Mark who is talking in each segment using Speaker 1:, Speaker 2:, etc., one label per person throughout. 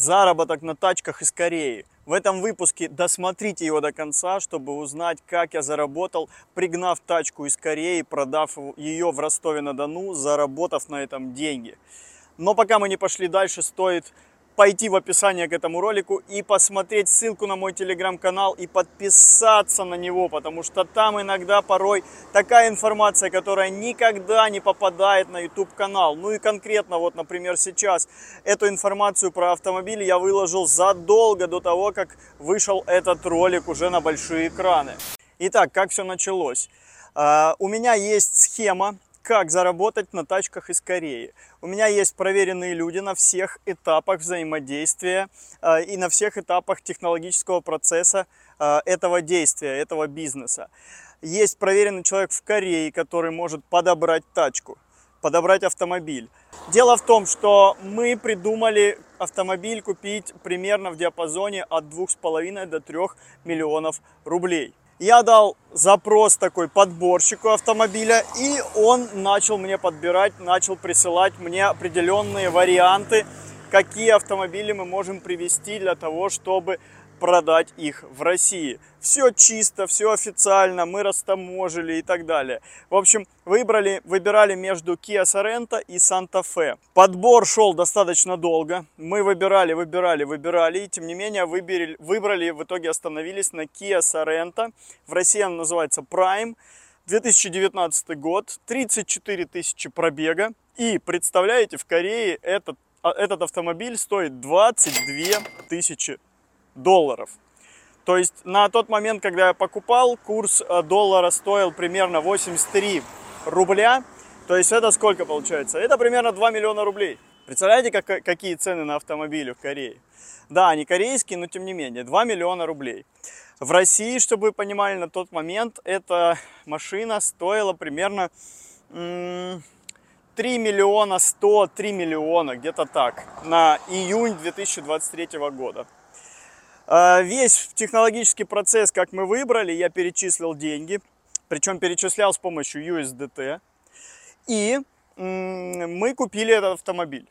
Speaker 1: заработок на тачках из Кореи. В этом выпуске досмотрите его до конца, чтобы узнать, как я заработал, пригнав тачку из Кореи, продав ее в Ростове-на-Дону, заработав на этом деньги. Но пока мы не пошли дальше, стоит пойти в описание к этому ролику и посмотреть ссылку на мой телеграм-канал и подписаться на него, потому что там иногда порой такая информация, которая никогда не попадает на YouTube канал. Ну и конкретно вот, например, сейчас эту информацию про автомобиль я выложил задолго до того, как вышел этот ролик уже на большие экраны. Итак, как все началось? Uh, у меня есть схема как заработать на тачках из Кореи. У меня есть проверенные люди на всех этапах взаимодействия э, и на всех этапах технологического процесса э, этого действия, этого бизнеса. Есть проверенный человек в Корее, который может подобрать тачку, подобрать автомобиль. Дело в том, что мы придумали автомобиль купить примерно в диапазоне от 2,5 до 3 миллионов рублей я дал запрос такой подборщику автомобиля, и он начал мне подбирать, начал присылать мне определенные варианты, какие автомобили мы можем привести для того, чтобы продать их в России. Все чисто, все официально, мы растаможили и так далее. В общем, выбрали, выбирали между Kia Sorento и Santa Fe. Подбор шел достаточно долго. Мы выбирали, выбирали, выбирали. И тем не менее выбрали, выбрали в итоге остановились на Kia Sorento. В России она называется Prime. 2019 год, 34 тысячи пробега. И представляете, в Корее этот, а, этот автомобиль стоит 22 тысячи долларов. То есть на тот момент, когда я покупал, курс э, доллара стоил примерно 83 рубля. То есть это сколько получается? Это примерно 2 миллиона рублей. Представляете, как, какие цены на автомобили в Корее? Да, они корейские, но тем не менее, 2 миллиона рублей. В России, чтобы вы понимали, на тот момент эта машина стоила примерно 3 миллиона 100, 3 миллиона, где-то так, на июнь 2023 года. А, весь технологический процесс, как мы выбрали, я перечислил деньги, причем перечислял с помощью USDT. И мы купили этот автомобиль.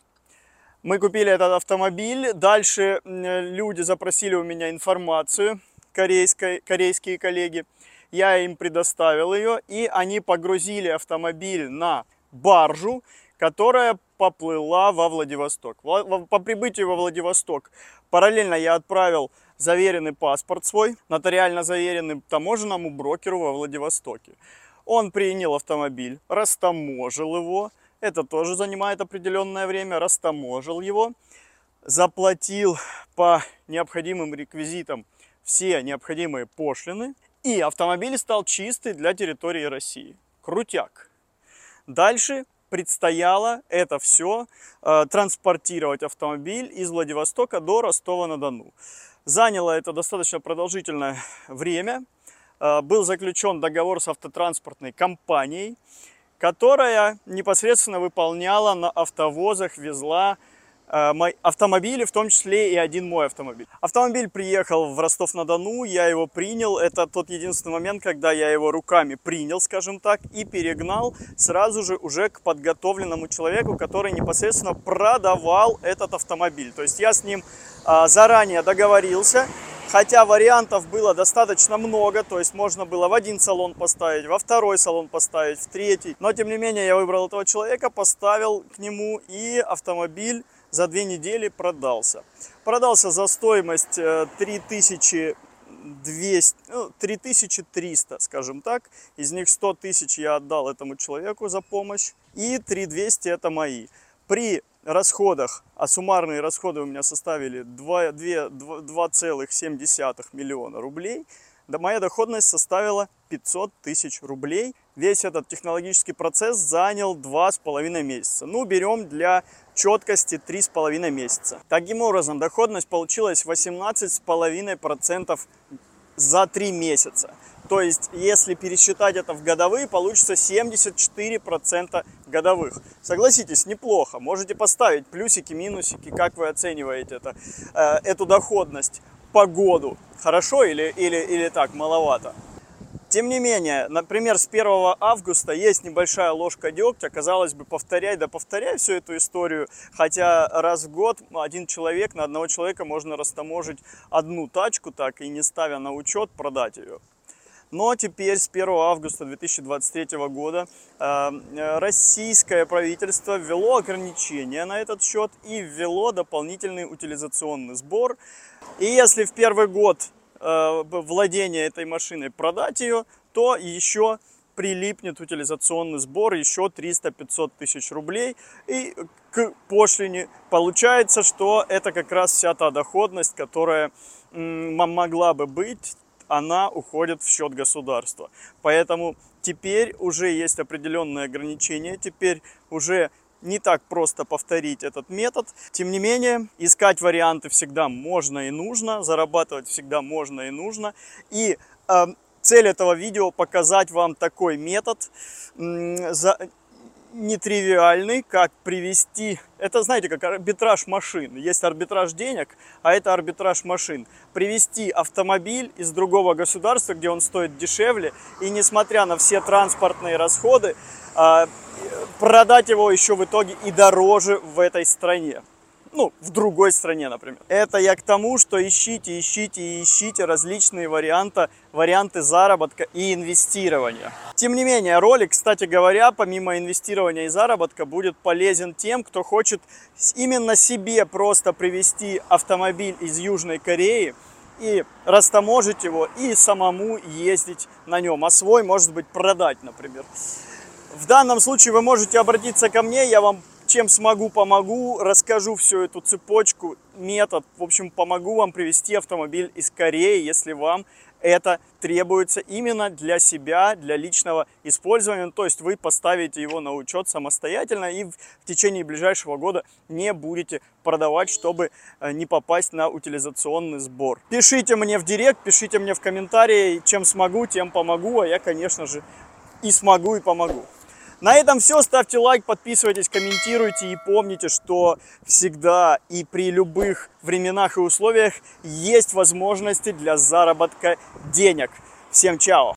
Speaker 1: Мы купили этот автомобиль, дальше люди запросили у меня информацию, корейской, корейские коллеги. Я им предоставил ее, и они погрузили автомобиль на баржу, которая поплыла во Владивосток. По прибытию во Владивосток параллельно я отправил заверенный паспорт свой, нотариально заверенный таможенному брокеру во Владивостоке. Он принял автомобиль, растаможил его, это тоже занимает определенное время, растаможил его, заплатил по необходимым реквизитам все необходимые пошлины, и автомобиль стал чистый для территории России. Крутяк. Дальше предстояло это все э, транспортировать автомобиль из Владивостока до Ростова-на-Дону. Заняло это достаточно продолжительное время. Э, был заключен договор с автотранспортной компанией, которая непосредственно выполняла на автовозах, везла автомобили, в том числе и один мой автомобиль. Автомобиль приехал в Ростов-на-Дону, я его принял. Это тот единственный момент, когда я его руками принял, скажем так, и перегнал сразу же уже к подготовленному человеку, который непосредственно продавал этот автомобиль. То есть я с ним а, заранее договорился, Хотя вариантов было достаточно много, то есть можно было в один салон поставить, во второй салон поставить, в третий. Но тем не менее я выбрал этого человека, поставил к нему и автомобиль за две недели продался. Продался за стоимость 3200, э, ну, 3300, скажем так. Из них 100 тысяч я отдал этому человеку за помощь. И 3200 это мои. При расходах, а суммарные расходы у меня составили 2,7 миллиона рублей, да моя доходность составила 500 тысяч рублей. Весь этот технологический процесс занял 2,5 месяца. Ну, берем для четкости 3,5 месяца. Таким образом, доходность получилась 18,5% за 3 месяца. То есть, если пересчитать это в годовые, получится 74% годовых. Согласитесь, неплохо. Можете поставить плюсики, минусики, как вы оцениваете это, э, эту доходность по году. Хорошо или, или, или так, маловато? Тем не менее, например, с 1 августа есть небольшая ложка дегтя. Казалось бы, повторяй да повторяй всю эту историю. Хотя раз в год один человек, на одного человека можно растаможить одну тачку так и не ставя на учет продать ее. Но теперь с 1 августа 2023 года э, российское правительство ввело ограничения на этот счет и ввело дополнительный утилизационный сбор. И если в первый год э, владения этой машиной продать ее, то еще прилипнет утилизационный сбор еще 300-500 тысяч рублей. И к пошлине получается, что это как раз вся та доходность, которая могла бы быть она уходит в счет государства. Поэтому теперь уже есть определенные ограничения, теперь уже не так просто повторить этот метод. Тем не менее, искать варианты всегда можно и нужно, зарабатывать всегда можно и нужно. И э, цель этого видео показать вам такой метод, нетривиальный, как привести... Это, знаете, как арбитраж машин. Есть арбитраж денег, а это арбитраж машин. Привести автомобиль из другого государства, где он стоит дешевле, и несмотря на все транспортные расходы, а, продать его еще в итоге и дороже в этой стране ну, в другой стране, например. Это я к тому, что ищите, ищите и ищите различные варианты, варианты заработка и инвестирования. Тем не менее, ролик, кстати говоря, помимо инвестирования и заработка, будет полезен тем, кто хочет именно себе просто привезти автомобиль из Южной Кореи, и растаможить его, и самому ездить на нем, а свой, может быть, продать, например. В данном случае вы можете обратиться ко мне, я вам чем смогу, помогу, расскажу всю эту цепочку, метод. В общем, помогу вам привести автомобиль из Кореи, если вам это требуется именно для себя, для личного использования. То есть вы поставите его на учет самостоятельно и в течение ближайшего года не будете продавать, чтобы э, не попасть на утилизационный сбор. Пишите мне в директ, пишите мне в комментарии, чем смогу, тем помогу, а я, конечно же, и смогу, и помогу. На этом все. Ставьте лайк, подписывайтесь, комментируйте и помните, что всегда и при любых временах и условиях есть возможности для заработка денег. Всем чао!